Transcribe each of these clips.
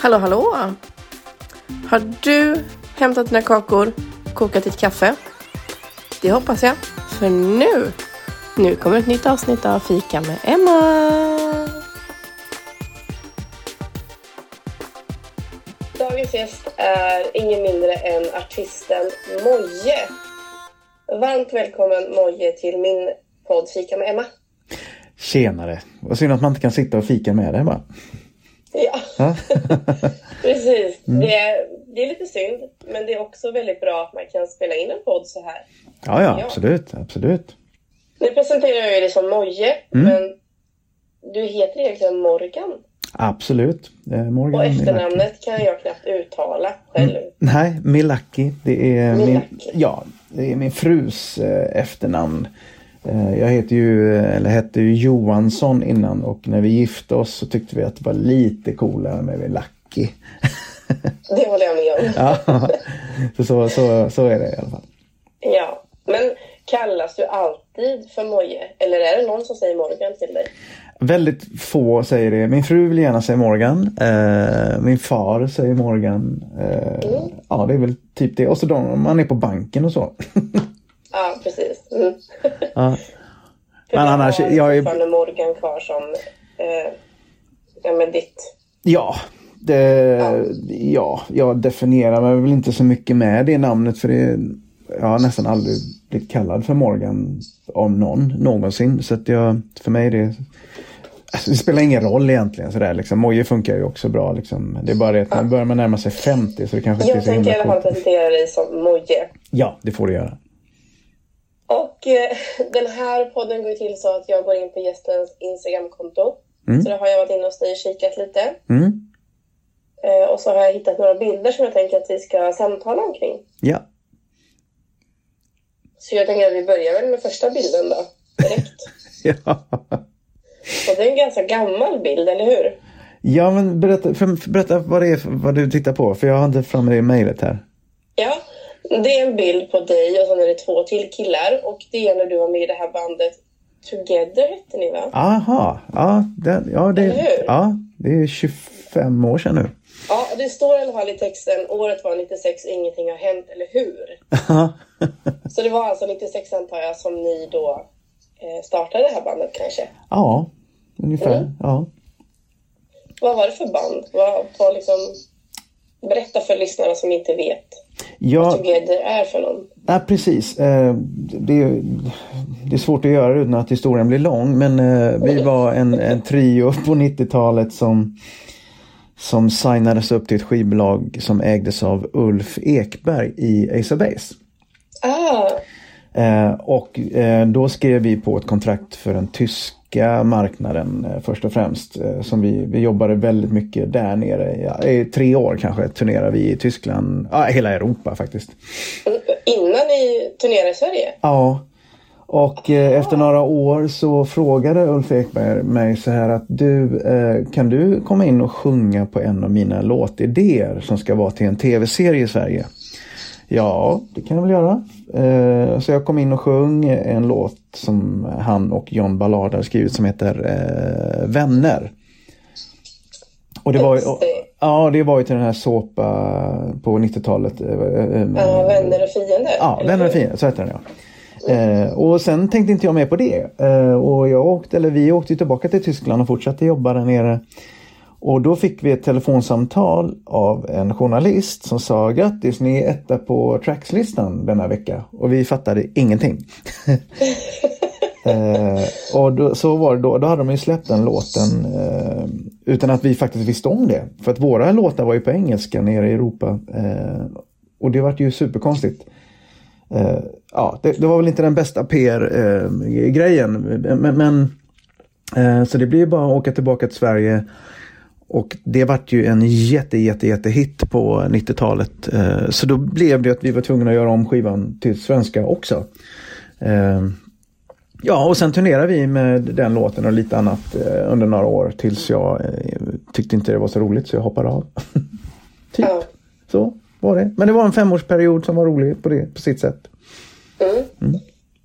Hallå hallå! Har du hämtat dina kakor, kokat ditt kaffe? Det hoppas jag. För nu, nu kommer ett nytt avsnitt av Fika med Emma. Dagens gäst är ingen mindre än artisten Moje. Varmt välkommen Moje till min podd Fika med Emma. Tjenare! Vad synd att man inte kan sitta och fika med dig bara. Ja, Ja. precis. Det, är, det är lite synd, men det är också väldigt bra att man kan spela in en podd så här. ja, ja, Ja. absolut, absolut. Nu presenterar jag ju dig som Moje, Mm. men du heter egentligen Morgan. Absolut. Eh, Morgan Och Milaki. efternamnet kan jag knappt uttala själv. Nej, Milaki. Det är min, Milaki. ja, det är min frus eh, efternamn. Eh, jag heter ju, eller hette ju Johansson innan och när vi gifte oss så tyckte vi att det var lite coolare med Milaki. Det håller jag med om. ja, så, så, så, så är det i alla fall. Ja. Men kallas du alltid för Moje? Eller är det någon som säger Morgan till dig? Väldigt få säger det. Min fru vill gärna säga Morgan. Eh, min far säger Morgan. Eh, Mm. Ja, det är väl typ det. Och så de, man är på banken och så. Ja, precis. Mm. ja. Men annars, har jag är- fortfarande Morgan kvar som eh, ja, men ditt. Ja, det, ja, jag definierar mig väl inte så mycket med det namnet för det, jag har nästan aldrig blivit kallad för Morgan om någon någonsin. Så att jag, för mig det, alltså det spelar ingen roll egentligen sådär liksom. Moje funkar ju också bra liksom. Det är bara det att nu börjar man närma sig 50 så det kanske inte är Jag så tänker i himla alla fall presentera dig som Moje. Ja, det får du göra. Och eh, den här podden går till så att jag går in på gästens Instagramkonto. Mm. Så då har jag varit inne och kikat lite. Mm. Eh, och så har jag hittat några bilder som jag tänker att vi ska samtala omkring. Ja. Så jag tänker att vi börjar väl med första bilden då. Direkt. ja. och det är en ganska gammal bild, eller hur? Ja, men berätta, för, berätta vad det är vad du tittar på. För jag har inte framme det i mejlet här. Ja, det är en bild på dig och så är det två till killar. Och det är när du var med i det här bandet Together hette ni va? Aha, ja, det, ja, det, ja, det är 25 år sedan nu. Ja, det står i alla fall i texten året var 96, ingenting har hänt, eller hur? Så det var alltså 96 antar jag som ni då eh, startade det här bandet kanske. ja, ungefär. Mm. Ja. Vad var det för band? Vad, vad liksom, berätta för lyssnarna som inte vet vad Ja, Together är för någon. ja, precis. Eh, Det, är- det är svårt att göra utan att historien blir lång. Men eh, vi var en, en trio på 90-talet som, som signades upp till ett skivbolag som ägdes av Ulf Ekberg i Ace of Base. Ah, Eh, och då skrev vi på ett kontrakt för den tyska marknaden eh, först och främst. Eh, som vi, vi jobbade väldigt mycket där nere. Ja, I tre år kanske turnerade vi i Tyskland, ja hela Europa faktiskt. innan ni turnerade i Sverige? Ja. Och eh, efter några år så frågade Ulf Ekberg mig så här att du, eh, kan du komma in och sjunga på en av mina låtidéer som ska vara till en tv-serie i Sverige? Ja, det kan jag väl göra. Eh, så jag kom in och sjöng en låt som han och John Ballard har skrivit som heter eh, Vänner. Och det var ju, det. ja, det var ju till den här såpa på 90-talet. eh, eh, Ja, vänner och fiender? Ja, Vänner och fiender, så heter den ja. Eh, och sen tänkte inte jag med på det. Eh, och jag åkte, eller vi åkte tillbaka till Tyskland och fortsatte jobba där nere. Och då fick vi ett telefonsamtal av en journalist som sa grattis, ni är etta på trackslistan denna vecka. Och vi fattade ingenting. eh, och då, så var det då, då hade de ju släppt den låten eh, utan att vi faktiskt visste om det. För att våra låtar var ju på engelska nere i Europa. Eh, och det var ju superkonstigt. Eh, ja, det, det var väl inte den bästa PR-grejen. men, men eh, så det blir bara att åka tillbaka till Sverige. Och det vart ju en jätte, jätte, jätte hit på 90-talet. Eh, så då blev det att vi var tvungna att göra om skivan till svenska också. Eh, ja, och sen turnerade vi med den låten och lite annat eh, under några år tills jag tyckte inte det var så roligt så jag hoppade av. typ. Ja. Så var det. Men det var en femårsperiod som var rolig på, det, på sitt sätt. Mm.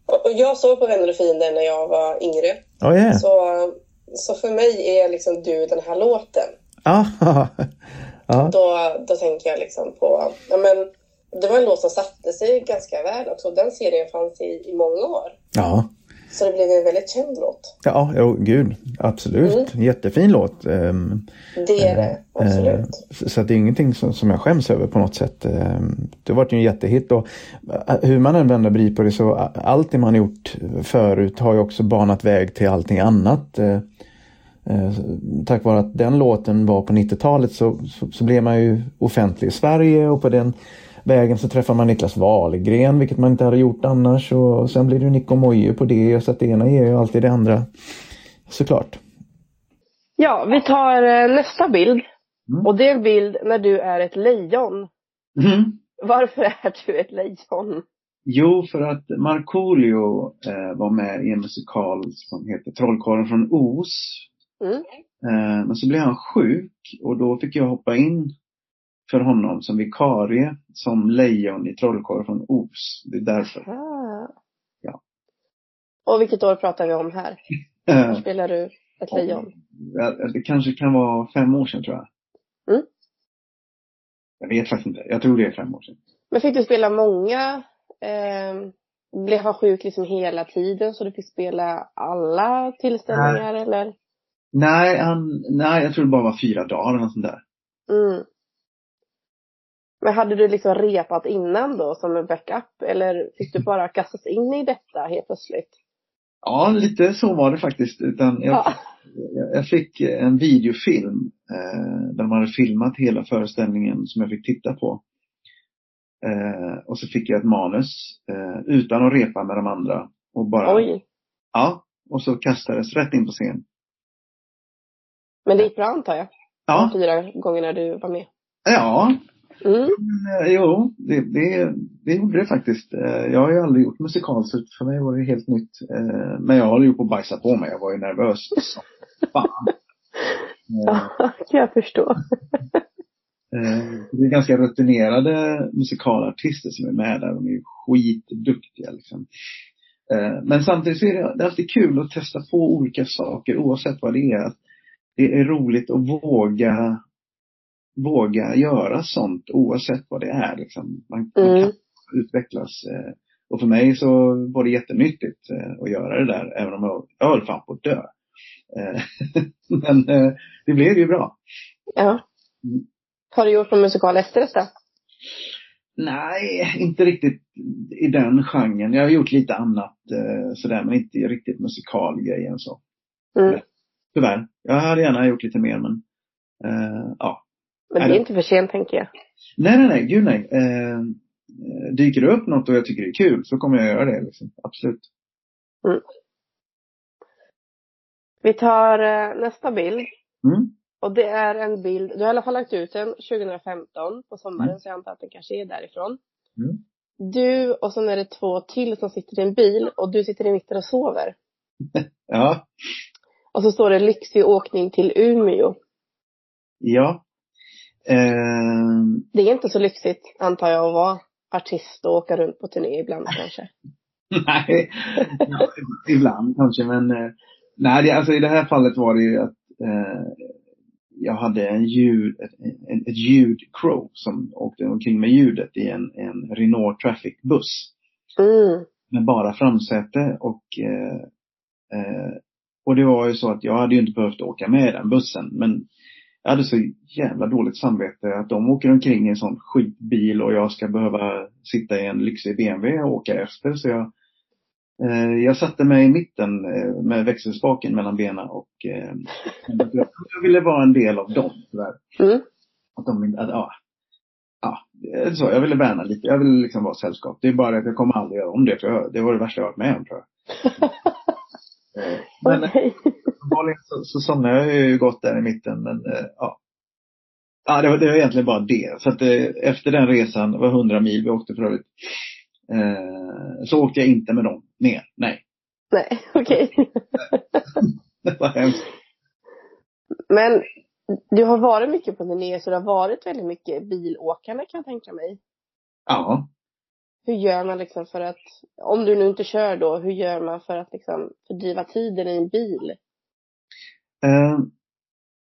Och och jag såg på Vänner och fiender när jag var yngre. Ja, ja. Så, så för mig är liksom du den här låten. Ja, Ja. Då, då tänker jag liksom på, ja men det var en låt som satte sig ganska väl också. Den serien fanns i, i många år. Ja, Så det blev en väldigt känd låt. ja jo, gud, absolut. Jättefin låt. Ehm, Det är det, absolut. Så så att det är ingenting som, som jag skäms över på något sätt. Ehm, Det har varit ju en jättehit och eh, hur man än vänder vrider på det så allt det man gjort förut har ju också banat väg till allting annat. Eh, eh, Tack vare att den låten var på 90-talet så, så, så blev man ju offentlig i Sverige och på den vägen så träffar man Niklas Wahlgren vilket man inte hade gjort annars och sen blir det Nico Moje på det så att det ena ger ju alltid det andra. Såklart. Ja, vi tar eh, nästa bild. Mm. Och det är en bild när du är ett lejon. Mm. Varför är du ett lejon? Jo, för att Markoolio eh, var med i en musikal som heter Trollkarlen från Os. Mm. Eh, men så blev han sjuk och då fick jag hoppa in för honom som vikarie som lejon i Trollkarlen från Os. Det är därför. Ah. Ja. Och vilket år pratar vi om här? Eh, Spelar du ett lejon? det kanske kan vara fem år sedan tror jag. Mm. Jag vet faktiskt inte. Jag tror det är fem år sedan. Men fick du spela många? Eh, blev han sjuk liksom hela tiden så du fick spela alla tillställningar eller? Nej, han, nej, jag tror det bara var fyra dagar eller något sånt där. Mm. Men hade du liksom repat innan då som en backup eller fick du bara kastas in i detta helt plötsligt? Ja, lite så var det faktiskt. Utan jag, Ja. jag- fick en videofilm eh, där de hade filmat hela föreställningen som jag fick titta på. Eh, och så fick jag ett manus eh, utan att repa med de andra. Och bara, Oj. Ja, och så kastades rätt in på scen. Men det gick bra antar jag? Ja, De fyra gångerna du var med. ja Mm. men, eh, jo, det, det, det gjorde det faktiskt. Eh, jag har ju aldrig gjort musikal så för mig var det helt nytt. Eh, men jag håller ju på att bajsa på mig. Jag var ju nervös som fan. Ja, kan jag förstå. Det är ganska rutinerade musikalartister som är med där. De är skitduktiga liksom. Men samtidigt så är det, alltid kul att testa på olika saker oavsett vad det är. Det är roligt att våga våga göra sånt oavsett vad det är. Liksom. Man, man Mm. kan utvecklas. eh, Och för mig så var det jättenyttigt eh, att göra det där, även om jag, jag höll fan på att dö. Eh, Men det blev ju bra. Ja. Mm. Har du gjort någon musikal efter detta? Nej, inte riktigt i den genren. Jag har gjort lite annat sådär, men inte riktigt musikalgrejen så. Mm. Tyvärr. Jag hade gärna gjort lite mer, men ja. Men det är inte för sent tänker jag. Nej, nej, nej, gud nej. Eh, eh, dyker det upp något och jag tycker det är kul så kommer jag göra det. Liksom. Absolut. Vi tar eh, nästa bild. Mm. Och det är en bild, du har i alla fall lagt ut den 2015 på sommaren Mm. så jag antar att den kanske är därifrån. Mm. Du och sen är det två till som sitter i en bil och du sitter i mitten och sover. Ja, Och så står det lyxig åkning till Umeå. ja. Eh, Det är inte så lyxigt antar jag att vara artist och åka runt på turné ibland kanske. nej, ja, ibland kanske, men eh, nej, det, alltså i det här fallet var det ju att eh, jag hade en ljud, ett, en, ett ljudcrow som åkte omkring med ljudet i en, en Renault Traffic-buss. Mm. med bara framsäte och eh, eh, och det var ju så att jag hade ju inte behövt åka med den bussen men jag hade så jävla dåligt samvete att de åker omkring i en sån skitbil och jag ska behöva sitta i en lyxig BMW och åka efter så jag eh, jag satte mig i mitten eh, med växelspaken mellan benen och eh, jag, ville vara en del av dem tyvärr. Mm. Att de att, ja. Ja, är så. Jag ville värna lite. Jag ville liksom vara sällskap. Det är bara att jag kommer aldrig göra om det. För jag, det var det värsta jag varit med om tror jag. Eh, Men Okej. uppenbarligen så, så somnade jag ju gott där i mitten. Men eh, ja. Ja, det var, det var egentligen bara det. Så att eh, efter den resan, det var 100 mil vi åkte för övrigt. Eh, så åkte jag inte med dem mer. Nej. Nej, okej. Det var hemskt. Men du har varit mycket på turné så det har varit väldigt mycket bilåkande kan jag tänka mig. Ja. Hur gör man liksom för att, om du nu inte kör då, hur gör man för att liksom fördriva tiden i en bil? Eh,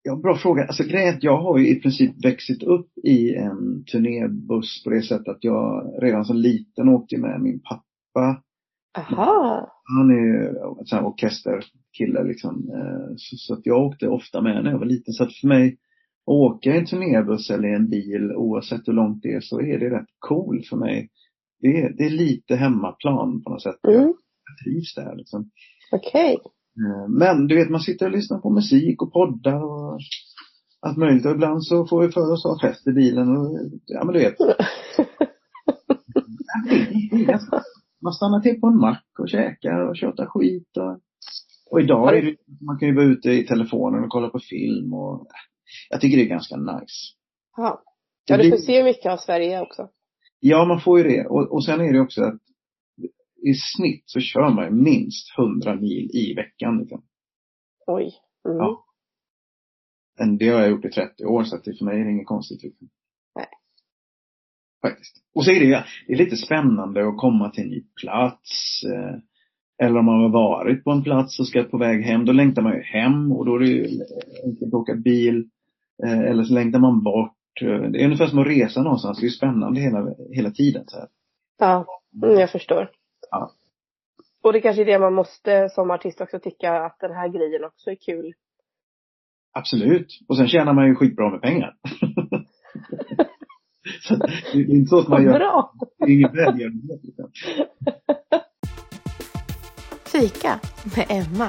Ja, bra fråga. Alltså grejen är att jag har ju i princip växt upp i en turnébuss på det sättet att jag redan som liten åkte med min pappa. Aha. Han är ju en orkesterkille liksom. Eh, Så, så att jag åkte ofta med när jag var liten. Så att för mig, att åka i en turnébuss eller i en bil, oavsett hur långt det är, så är det rätt cool för mig. Det är, det är lite hemmaplan på något sätt. Mm. Jag trivs där liksom. Okej. Eh, Men du vet, man sitter och lyssnar på musik och poddar och allt möjligt. Och ibland så får vi för oss att ha fest i bilen och ja men du vet. Man stannar till på en mack och käkar och tjötar skit och, och idag är det, man kan ju vara ute i telefonen och kolla på film och jag tycker det är ganska nice. Ja. Ja, du får se mycket av Sverige också. Ja, man får ju det. Och, och sen är det också att i snitt så kör man ju minst 100 mil i veckan. Liksom. Oj. Mm. Ja. Men det har jag gjort i 30 år så att det för mig är det inget konstigt. Liksom. Nej. Faktiskt. Och så är det, det är lite spännande att komma till en ny plats. Eh, eller om man har varit på en plats och ska på väg hem, då längtar man ju hem och då är det ju enkelt att åka bil. Eh, eller så längtar man bort. Eh, Det är ungefär som att resa någonstans. Det är spännande hela, hela tiden. Så här. Ja, mm, jag förstår. Ja. Och det kanske är det man måste som artist också tycka att den här grejen också är kul. Absolut. Och sen tjänar man ju skitbra med pengar. så det är inte så att man gör Bra! det är ingen välgörenhet. Fika med Emma.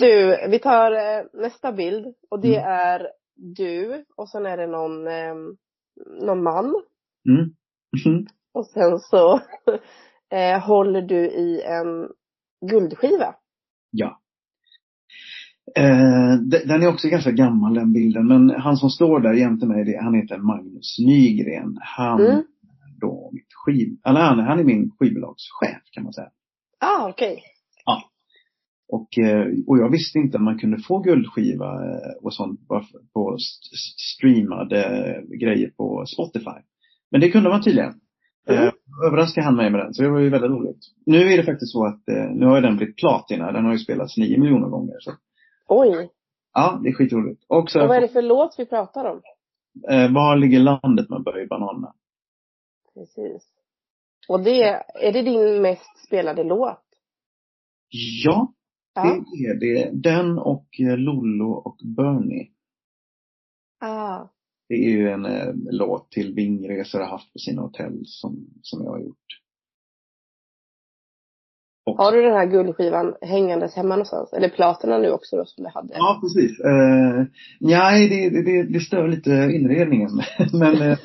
Du, vi tar eh, nästa bild och det Mm. är du och sen är det någon, eh, någon man Mm. Mhm. och sen så eh, håller du i en guldskiva. Ja. Eh, de- den är också ganska gammal den bilden, men han som står där jämte mig, han heter Magnus Nygren. Han, Mm. är då mitt skiv, eller han, han är min skivbolagschef kan man säga. Ah, okej. Och, eh, och jag visste inte att man kunde få guldskiva eh, och sånt på st- st- streamade grejer på Spotify. Men det kunde man tydligen. Mm. Eh, överraskade han mig med den, så det var ju väldigt roligt. Nu är det faktiskt så att, eh, nu har den blivit platina, den har ju spelats nio miljoner gånger. Så. Oj. Ja, det är skitroligt. Och så, Och vad är det för låt vi pratar om? eh, var ligger landet med Börje Bananerna? Precis. Och det, är det din mest spelade låt? Ja, Ja. det är det. Den och eh, Lollo och Bernie. Ah. Det är ju en eh, låt till vingresor har haft på sina hotell som, som jag har gjort. Och, Har du den här guldskivan hängandes hemma någonstans? Eller platina nu också då som du hade? Ja, precis. Uh, nej, det, det, det, det stör lite inredningen. Men uh,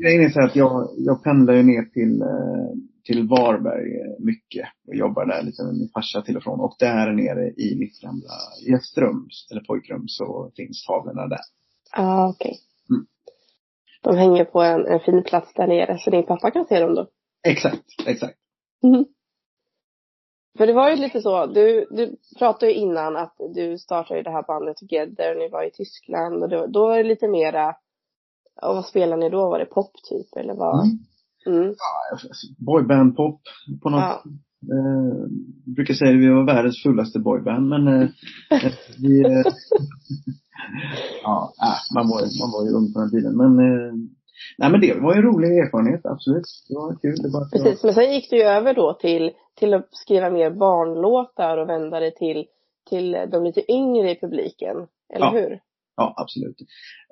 grejen är så att jag, jag pendlar ju ner till, uh, till Varberg eh, mycket och jobbar där lite med min farsa till och från. Och där nere i mitt gamla gästrum, eller pojkrum, så finns tavlorna där. Ja, ah, okej. Mm. De hänger på en, en fin plats där nere så din pappa kan se dem då? Exakt, exakt. För det var ju lite så, du, du pratade ju innan att du startade det här bandet Together, ni var i Tyskland och då, då var det lite mera, och vad spelade ni då? Var det pop typ eller vad? Mm. Mm. Boyband-pop på något Ja. Eh, brukar säga att vi var världens fullaste boyband, men eh, vi... Eh, ja, äh, man, var, man var ju ung på den tiden. Men, eh, nej, men det var en rolig erfarenhet, absolut. Det var kul. Det jag- Precis, men sen gick du ju över då till, till att skriva mer barnlåtar och vända dig till, till de lite yngre i publiken. Eller Ja. hur? Ja, absolut.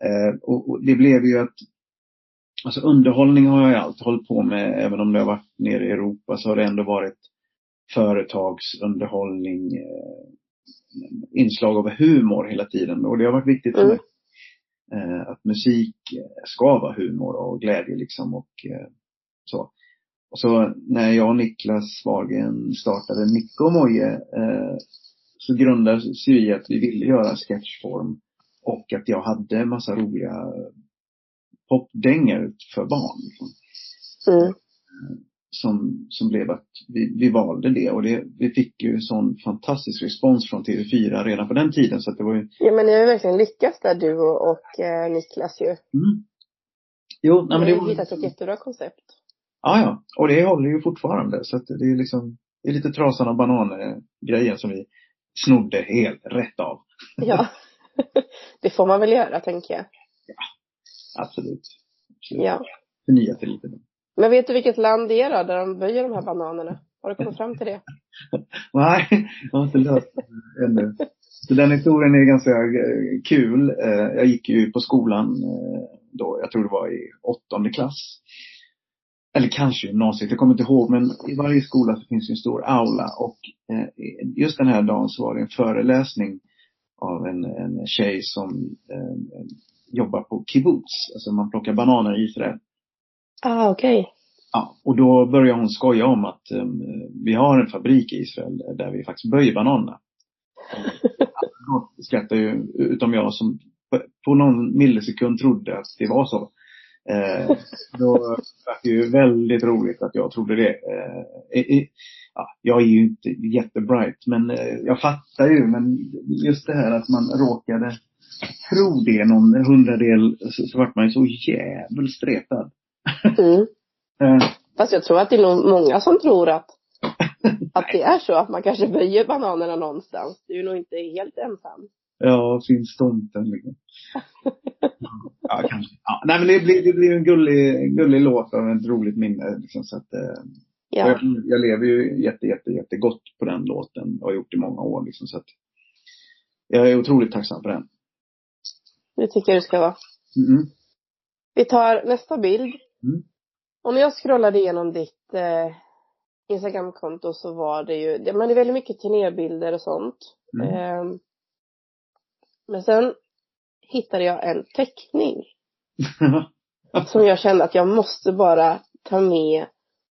Eh, och, och det blev ju att Alltså underhållning har jag alltid hållit på med, även om det har varit nere i Europa så har det ändå varit företagsunderhållning, eh, inslag av humor hela tiden. Och det har varit viktigt för Mm. mig. Eh, att musik ska vara humor och glädje liksom och eh, så. Och så när jag och Niklas Wahlgren startade Nicke och Moje så grundades ju i att vi ville göra sketchform och att jag hade massa roliga popdängor för barn. Mm. som, som blev att vi, vi valde det och det, vi fick ju sån fantastisk respons från TV4 redan på den tiden så att det var ju Ja men ni har ju verkligen lyckats där du och, och eh, Niklas ju. mm. Jo, nej, men ni det har ju var, hittat ett jättebra koncept. Ja, ja. Och det håller ju fortfarande. Så att det är liksom, det är lite trasan och banan grejen som vi snodde helt rätt av. Ja. det får man väl göra, tänker jag. Absolut. Absolut. Ja. Förnya sig lite. Men vet du vilket land det är då, där de böjer de här bananerna? Har du kommit fram till det? Nej, jag har inte löst det ännu. Så den historien är ganska eh, kul. Eh, Jag gick ju på skolan eh, då, jag tror det var i åttonde klass. Eller kanske gymnasiet, jag kommer inte ihåg. Men i varje skola så finns det en stor aula. Och just den här dagen så var det en föreläsning av en, en tjej som jobbar på kibbutz. Alltså man plockar bananer i Israel. Ah, okej. Ja, och då börjar hon skoja om att um, vi har en fabrik i Israel där vi faktiskt böjer bananerna. Då skrattar ju, utom jag som på, någon millisekund trodde att det var så. Eh, då var det ju väldigt roligt att jag trodde det. Eh, i, ja, jag är ju inte jättebright, men eh, jag fattar ju. Men just det här att man råkade tro det någon hundradel, så, så vart man ju så jävligt stretad. Mm. Eh, Fast jag tror att det är nog många som tror att, att det är så, att man kanske böjer bananerna någonstans. Du är nog inte helt ensam. Ja, finns tomten liksom. Ja, kanske. Ja, nej men det blir, det blir en gullig, gullig låt och ett roligt minne liksom, så att eh, Ja. jag, jag lever ju jätte, jätte, jättegott på den låten och har gjort det i många år liksom så att jag är otroligt tacksam för den. Det tycker jag du ska vara. Mm. Vi tar nästa bild. Mm. Och när jag scrollade igenom ditt eh, Instagramkonto så var det ju, det, men det är väldigt mycket turnébilder och sånt. Mm. Ehm, men sen hittade jag en teckning som jag kände att jag måste bara ta med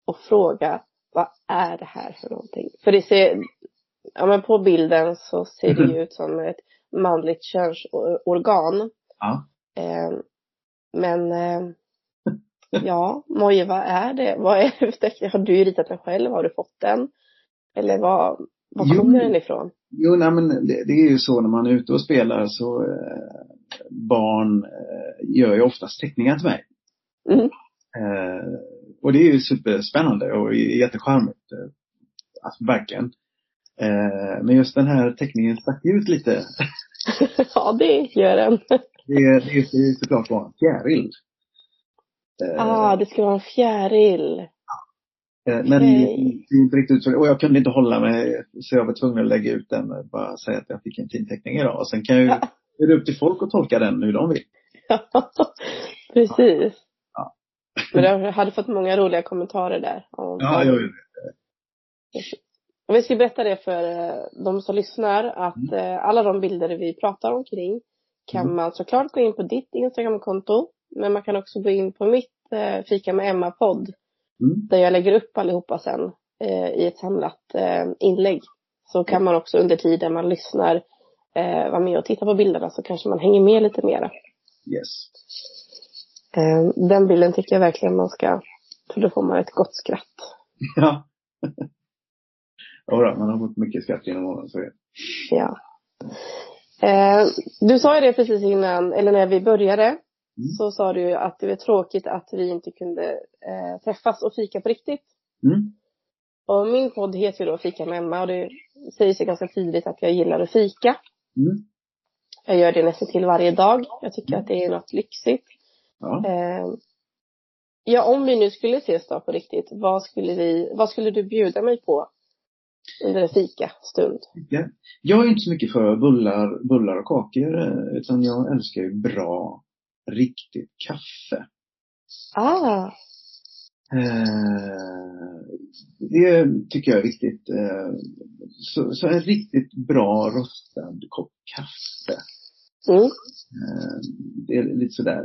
och fråga vad är det här för någonting? För det ser, ja men på bilden så ser det ju ut som ett manligt könsorgan. ja. Eh, men eh, ja, Moje, vad är det? Vad är det? Har du ritat den själv? Har du fått den? Eller vad, Jo. kommer den ifrån? Jo, nej men det, det är ju så när man är ute och spelar så eh, barn eh, gör ju oftast teckningar till mig. Mm. Eh, och det är ju superspännande och jättecharmigt. Eh, alltså verkligen. Eh, men just den här teckningen stack ut lite. ja, det gör den. Det, är- det är såklart var en fjäril. Eh, ah, det ska vara en fjäril. eh, men okej. det är inte riktigt så. Och jag kunde inte hålla mig så jag var tvungen att lägga ut den och bara säga att jag fick en fin teckning idag. Och sen kan ju, Ja. är det upp till folk att tolka den hur de vill. Precis. Ja. Men jag hade fått många roliga kommentarer där. om- Ja, jag gör det. Och vi ska berätta det för eh, de som lyssnar att eh, alla de bilder vi pratar omkring kan Mm. man såklart gå in på ditt Instagramkonto. Men man kan också gå in på mitt eh, Fika med Emma-podd. Mm. Där jag lägger upp allihopa sen eh, i ett samlat eh, inlägg. Så kan man också under tiden man lyssnar eh, vara med och titta på bilderna så kanske man hänger med lite mera. Yes. Den bilden tycker jag verkligen man ska, för då får man ett gott skratt. Ja. Jodå, man har fått mycket skratt genom åren, så. Ja. Eh, du sa ju det precis innan, eller när vi började, så sa du ju att det var tråkigt att vi inte kunde eh, träffas och fika på riktigt. Mm. Och min podd heter ju då Fika med Emma och det säger sig ganska tydligt att jag gillar att fika. Mm. Jag gör det nästan till varje dag. Jag tycker att det är något lyxigt. Ja. Eh, ja, om vi nu skulle ses då på riktigt, vad skulle vi, vad skulle du bjuda mig på en fikastund? Ja. Jag är inte så mycket för bullar, bullar och kakor, eh, utan jag älskar ju bra, riktigt kaffe. Ah, Eh, det tycker jag är viktigt. Eh, så, så en riktigt bra rostad kopp kaffe. mm, det är lite sådär,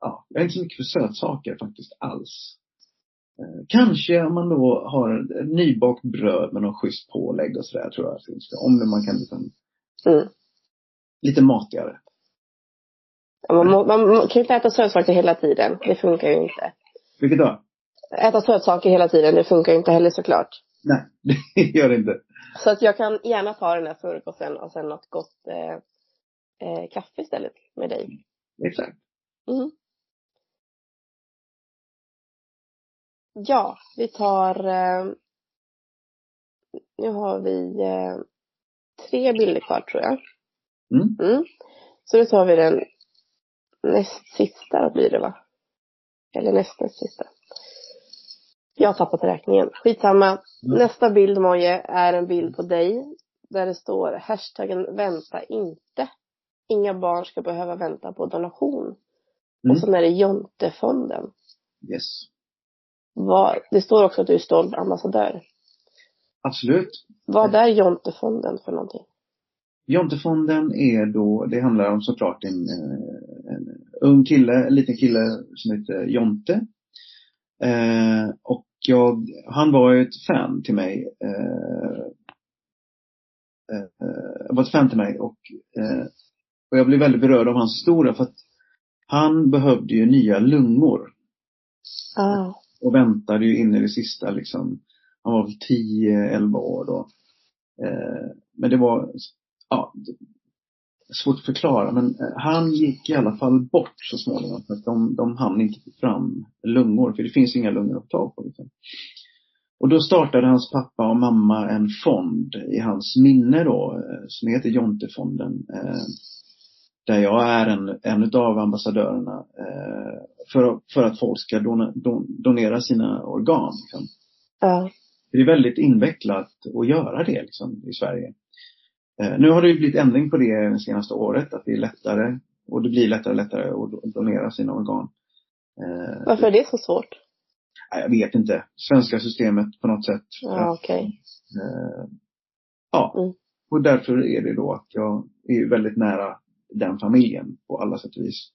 ja, jag är inte så mycket för sötsaker faktiskt alls. Eh, kanske om man då har nybakt bröd med någon schysst pålägg och sådär tror jag. finns det. Om man kan liksom, mm. lite matigare. Ja, Man, må- man, man kan ju inte äta sötsaker hela tiden. Det funkar ju inte. Vilket då? Äta sötsaker hela tiden, det funkar ju inte heller såklart. Nej, det gör det inte. Så att jag kan gärna ta den här smörgåsen och sen något gott eh, eh, kaffe istället med dig. Exakt. Mm. Ja, vi tar, eh, nu har vi, eh, tre bilder kvar tror jag. Mm. Mm. Så då tar vi den näst sista blir det va? Eller näst, näst sista. Jag har tappat räkningen. Skitsamma. Mm. Nästa bild Moje är en bild på dig. Där det står hashtaggen vänta inte. Inga barn ska behöva vänta på donation. Mm. Och sen är det Jontefonden. Yes. Vad, det står också att du är stolt ambassadör. Absolut. Vad är Jontefonden för någonting? Jontefonden är då, det handlar om såklart en, eh, en ung kille, en liten kille som heter Jonte. Eh, och jag, han var ju ett fan till mig. Eh, eh, var ett fan till mig och, eh, och jag blev väldigt berörd av hans historia för att han behövde ju nya lungor Ah och väntade ju in i det sista liksom. Han var väl 10-11 år då. Eh, men det var, ja, svårt att förklara men eh, han gick i alla fall bort så småningom för att de, de hann inte få fram lungor för det finns inga lungor att ta på liksom. Och då startade hans pappa och mamma en fond i hans minne då eh, som heter Jontefonden. Eh, där jag är en, en av ambassadörerna eh, för, för att folk ska dona, don, donera sina organ. Liksom. Ja. Det är väldigt invecklat att göra det liksom, i Sverige. Eh, nu har det ju blivit ändring på det det senaste året, att det är lättare och det blir lättare och lättare att do- donera sina organ. Eh, Varför är det så svårt? jag vet inte. Svenska systemet på något sätt. Ja, okej. Eh, ja. Mm. Och därför är det då att jag är väldigt nära den familjen på alla sätt och vis.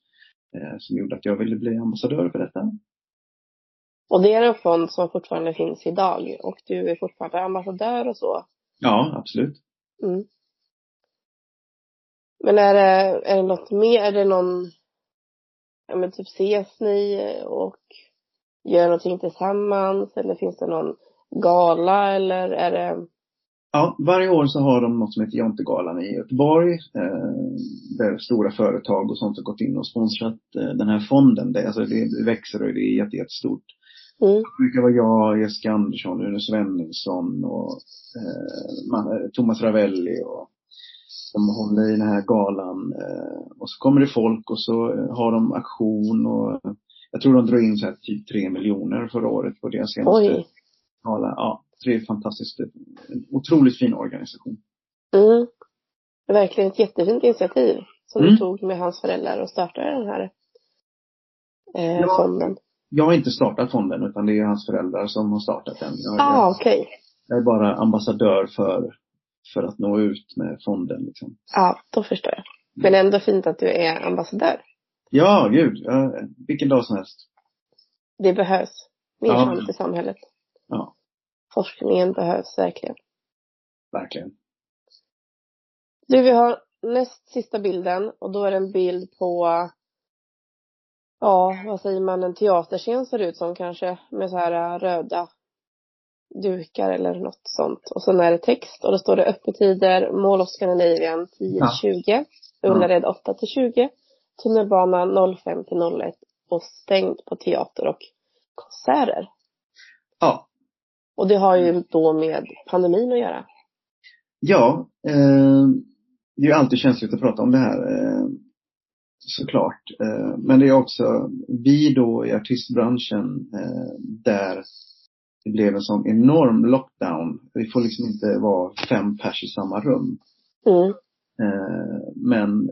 Eh, som gjorde att jag ville bli ambassadör för detta. Och det är en fond som fortfarande finns idag och du är fortfarande ambassadör och så. Ja, absolut. Mm. Men är det, är det något mer, är det någon, ja men typ ses ni och gör någonting tillsammans eller finns det någon gala eller är det, Ja, varje år så har de något som heter Jontegalan i Göteborg. Eh, där stora företag och sånt har gått in och sponsrat eh, den här fonden. Det, alltså det, växer och det är jätte, jättestort. mm, Det brukar vara jag, Jessica Andersson, Rune Svenningsson och eh, man, Thomas Ravelli och som håller i den här galan. Eh, och så kommer det folk och så eh, har de aktion och eh, jag tror de drog in så här typ tre miljoner förra året på deras senaste oj, gala. Ja, det är fantastiskt. En otroligt fin organisation. mm. Det är verkligen ett jättefint initiativ som Mm. du tog med hans föräldrar och startade den här eh, Ja. fonden. Jag har inte startat fonden utan det är hans föräldrar som har startat den. Jag, Ah, okej. jag är bara ambassadör för, för att nå ut med fonden liksom. Ja, då förstår jag. Men ändå fint att du är ambassadör. Ja, gud. Ja, vilken dag som helst. Det behövs. Mer Ja. sånt i samhället. Ja, Forskningen behövs verkligen. verkligen. Du, vi har näst sista bilden och då är det en bild på, ja, vad säger man, en teaterscen ser ut som kanske, med så här äh, röda dukar eller något sånt. Och sen är det text och då står det öppettider, Mall of Scandinavian 10 till 20, Ullared 8 till 20, tunnelbana 05 till 01 och stängt på teater och konserter. Ja, Och det har ju då med pandemin att göra. ja eh, det är ju alltid känsligt att prata om det här. Eh, såklart. Eh, men det är också vi då i artistbranschen eh, där det blev en sån enorm lockdown. Vi får liksom inte vara fem pers i samma rum. Mm. Eh, men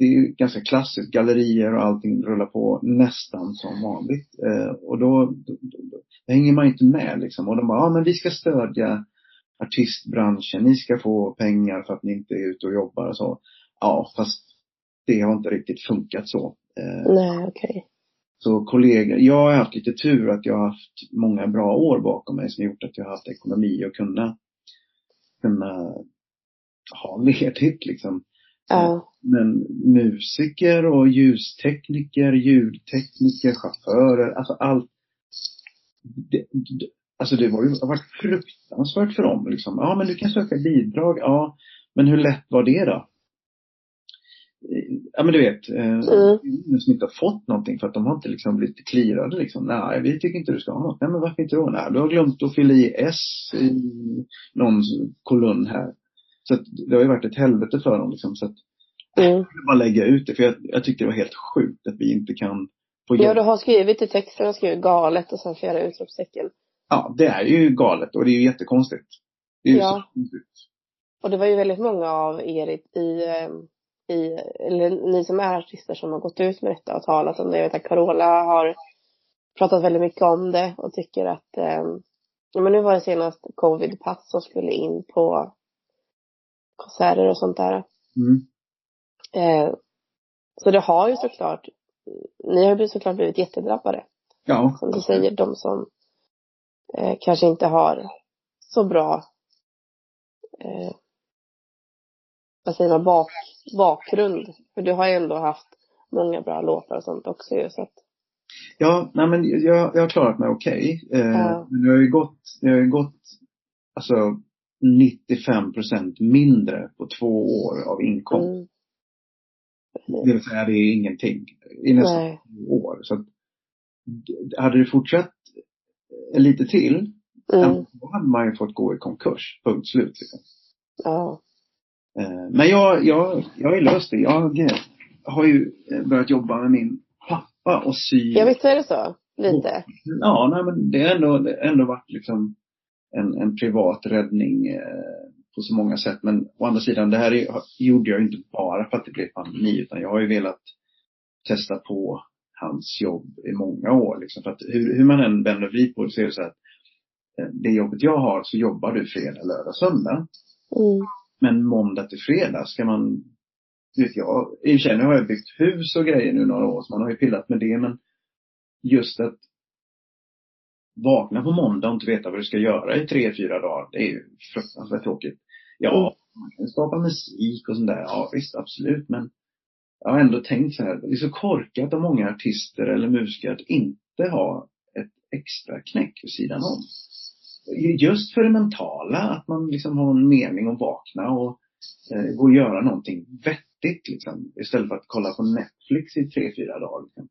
det är ju ganska klassiskt. Gallerier och allting rullar på nästan som vanligt. Eh, och då, då, då, då hänger man inte med liksom. Och de bara, ja men vi ska stödja artistbranschen. Ni ska få pengar för att ni inte är ute och jobbar och så. Ja, fast det har inte riktigt funkat så. Eh, Nej, okej. så kollegor, jag har haft lite tur att jag har haft många bra år bakom mig som gjort att jag har haft ekonomi och kunna, kunna ha ledigt liksom. Ja. Men musiker och ljustekniker, ljudtekniker, chaufförer, alltså allt. Det, det, alltså det var ju, har varit fruktansvärt för dem liksom. Ja men du kan söka bidrag, ja. Men hur lätt var det då? Ja men du vet, eh, Mm. ingen som inte har fått någonting för att de har inte liksom blivit clearade liksom. Nej, vi tycker inte du ska ha något. Nej men varför inte då? Nej, du har glömt att fylla i S i någon kolumn här. Så att det har ju varit ett helvete för dem liksom. Så att Mm. jag bara lägga ut det. För jag, jag tyckte det var helt sjukt att vi inte kan få Ja, jobb. du har skrivit i texten, har skrivit galet och sen flera utropstecken. Ja, det är ju galet och det är ju jättekonstigt. Det är ju Ja. så konstigt. Och det var ju väldigt många av er i, i, eh, i, eller ni som är artister som har gått ut med detta och talat om det. Jag vet att Carola har pratat väldigt mycket om det och tycker att, eh, ja men nu var det senast covidpass som skulle in på konserter och sånt där. Mm. Eh, så det har ju såklart, ni har ju såklart blivit jättedrabbade. Ja. Som du säger, de som eh, kanske inte har så bra eh, vad säger man, bak, bakgrund. För du har ju ändå haft många bra låtar och sånt också ju så att, Ja, nej men jag, jag har klarat mig okej. Eh, Ja. Men jag har ju gått, jag har ju gått, alltså 95 procent mindre på två år av inkomst. mm, Det vill säga det är ingenting i nästan nej, två år. Så att, hade det fortsatt eh, lite till, mm, då hade man ju fått gå i konkurs. Punkt slut. Liksom. ja, Eh, Men jag, jag, jag har löst det. Jag eh, har ju börjat jobba med min pappa och sy. ja visst är det så, lite, Ja, nej, men det har ändå, ändå varit liksom en, en privat räddning eh, på så många sätt. Men å andra sidan, det här är, gjorde jag inte bara för att det blev pandemi, utan jag har ju velat testa på hans jobb i många år. Liksom. För att hur, hur man än vänder och vrider på det så är det så att eh, det jobbet jag har så jobbar du fredag, lördag, söndag. mm, Men måndag till fredag ska man, vet jag, i och för sig nu har jag byggt hus och grejer nu några år så man har ju pillat med det men just att vakna på måndag och inte veta vad du ska göra i tre, fyra dagar, det är ju fruktansvärt tråkigt. Ja, man kan skapa musik och sånt där, ja visst absolut men jag har ändå tänkt så här, det är så korkat av många artister eller musiker att inte ha ett extra knäck vid sidan om. Just för det mentala, att man liksom har en mening att vakna och eh, gå och göra någonting vettigt liksom. Istället för att kolla på Netflix i tre, fyra dagar. Liksom.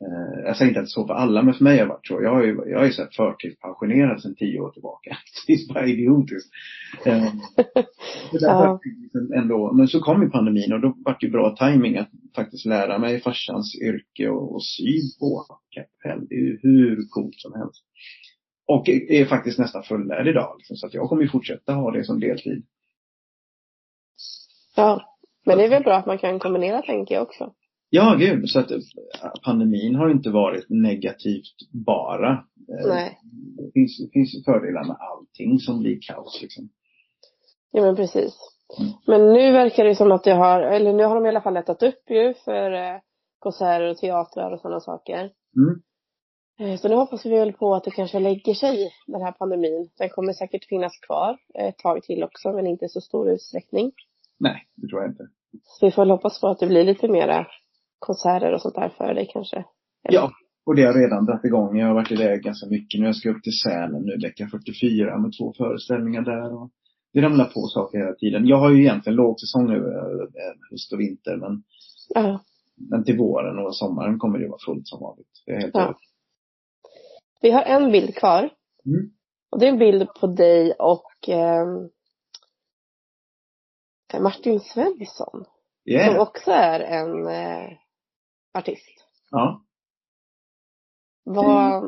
Eh, jag säger inte att det är så för alla, men för mig har det varit så. Jag är ju, jag är ju så här förtidspensionerad sedan tio år tillbaka. Det är bara idiotiskt. Eh, därför Ja. liksom ändå, men så kom ju pandemin och då var det ju bra timing att faktiskt lära mig farsans yrke och, och sy på kapell. Det är ju hur coolt som helst. Och är faktiskt nästan fullärd idag. Liksom, så att jag kommer ju fortsätta ha det som deltid. ja. Men det är väl bra att man kan kombinera tänker jag också. Ja, gud. Så att eh, pandemin har inte varit negativt bara. Eh, Nej. Det finns, det finns fördelar med allting som blir kaos liksom. Ja men precis. Mm. Men nu verkar det som att det har, eller nu har de i alla fall lättat upp ju för eh, konserter och teatrar och sådana saker. Mm. Så nu hoppas vi väl på att det kanske lägger sig, den här pandemin. Den kommer säkert finnas kvar ett tag till också, men inte i så stor utsträckning. Nej, det tror jag inte. Så vi får väl hoppas på att det blir lite mera konserter och sånt där för dig kanske. Eller- Ja, och det har redan dragit igång. Jag har varit iväg ganska mycket nu. Jag ska upp till Sälen nu vecka 44 med två föreställningar där. Och det ramlar på saker hela tiden. Jag har ju egentligen lågsäsong nu, eh, höst och vinter. Men, Ja. men till våren och sommaren kommer det vara fullt som vanligt. Det är helt Ja. Vi har en bild kvar. Mm. Och det är en bild på dig och ehm, Martin Svensson. Som Yeah. också är en eh, artist. Ja. Vad,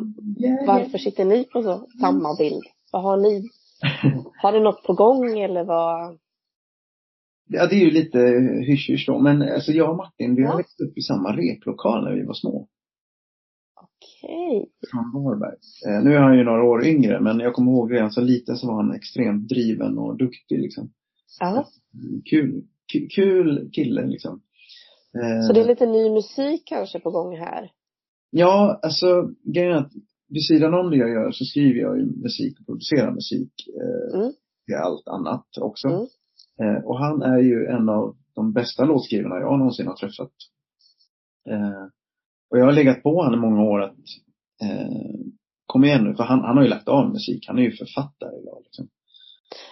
varför sitter ni på så, samma bild? Vad har ni? Har ni något på gång eller vad? Ja, det är ju lite hysch-hysch då. Men alltså jag och Martin, vi har Ja. växt upp i samma replokal när vi var små. Okej. Från Varberg. Eh, nu är han ju några år yngre, men jag kommer ihåg redan så liten så var han extremt driven och duktig liksom. Ja. Kul, kul, kul kille liksom. Eh, Så det är lite ny musik kanske på gång här? Ja, alltså grejen är att vid sidan om det jag gör så skriver jag ju musik och producerar musik. Eh, Mm. till allt annat också. Mm. Eh, och han är ju en av de bästa låtskrivarna jag någonsin har träffat. Eh, och jag har legat på honom i många år att eh, kom igen nu, för han, han har ju lagt av musik. Han är ju författare idag. Liksom.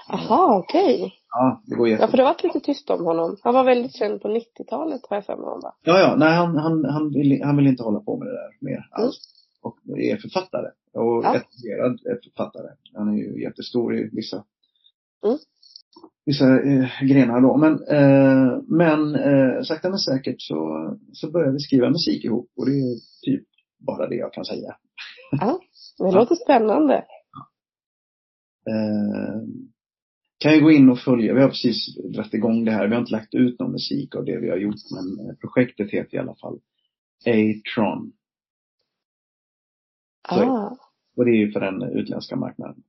Aha, okej. Ja, det går Ja, jättebra. för det har varit lite tyst om honom. Han var väldigt känd på 90-talet har jag för mig va? Ja, ja, nej han, han, han, vill, han vill inte hålla på med det där mer alls. Och är författare. Och Ja. etablerad är författare. Han är ju jättestor i vissa Mm. vissa eh, grenar då. Men, eh, men eh, sakta men säkert så, så började vi skriva musik ihop och det är typ bara det jag kan säga. Ja, det låter spännande. Eh, kan ju gå in och följa, vi har precis dragit igång det här, vi har inte lagt ut någon musik av det vi har gjort men eh, projektet heter i alla fall A-tron. Ah, Och det är ju för den utländska marknaden.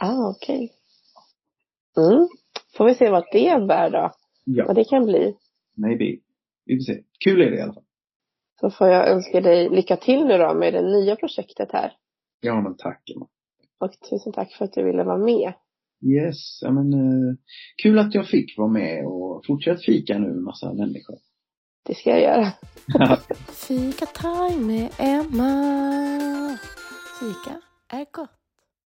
ah okej. Mm. Får vi se vad det bär då. Ja, Vad det kan bli. maybe. Vi får se. Kul är det i alla fall. Så får jag önska dig lycka till nu då med det nya projektet här. Ja men tack Emma. Och tusen tack för att du ville vara med. Yes, ja men eh, kul att jag fick vara med och fortsätt fika nu med massa människor. Det ska jag göra. Fika time med Emma. Fika är gott.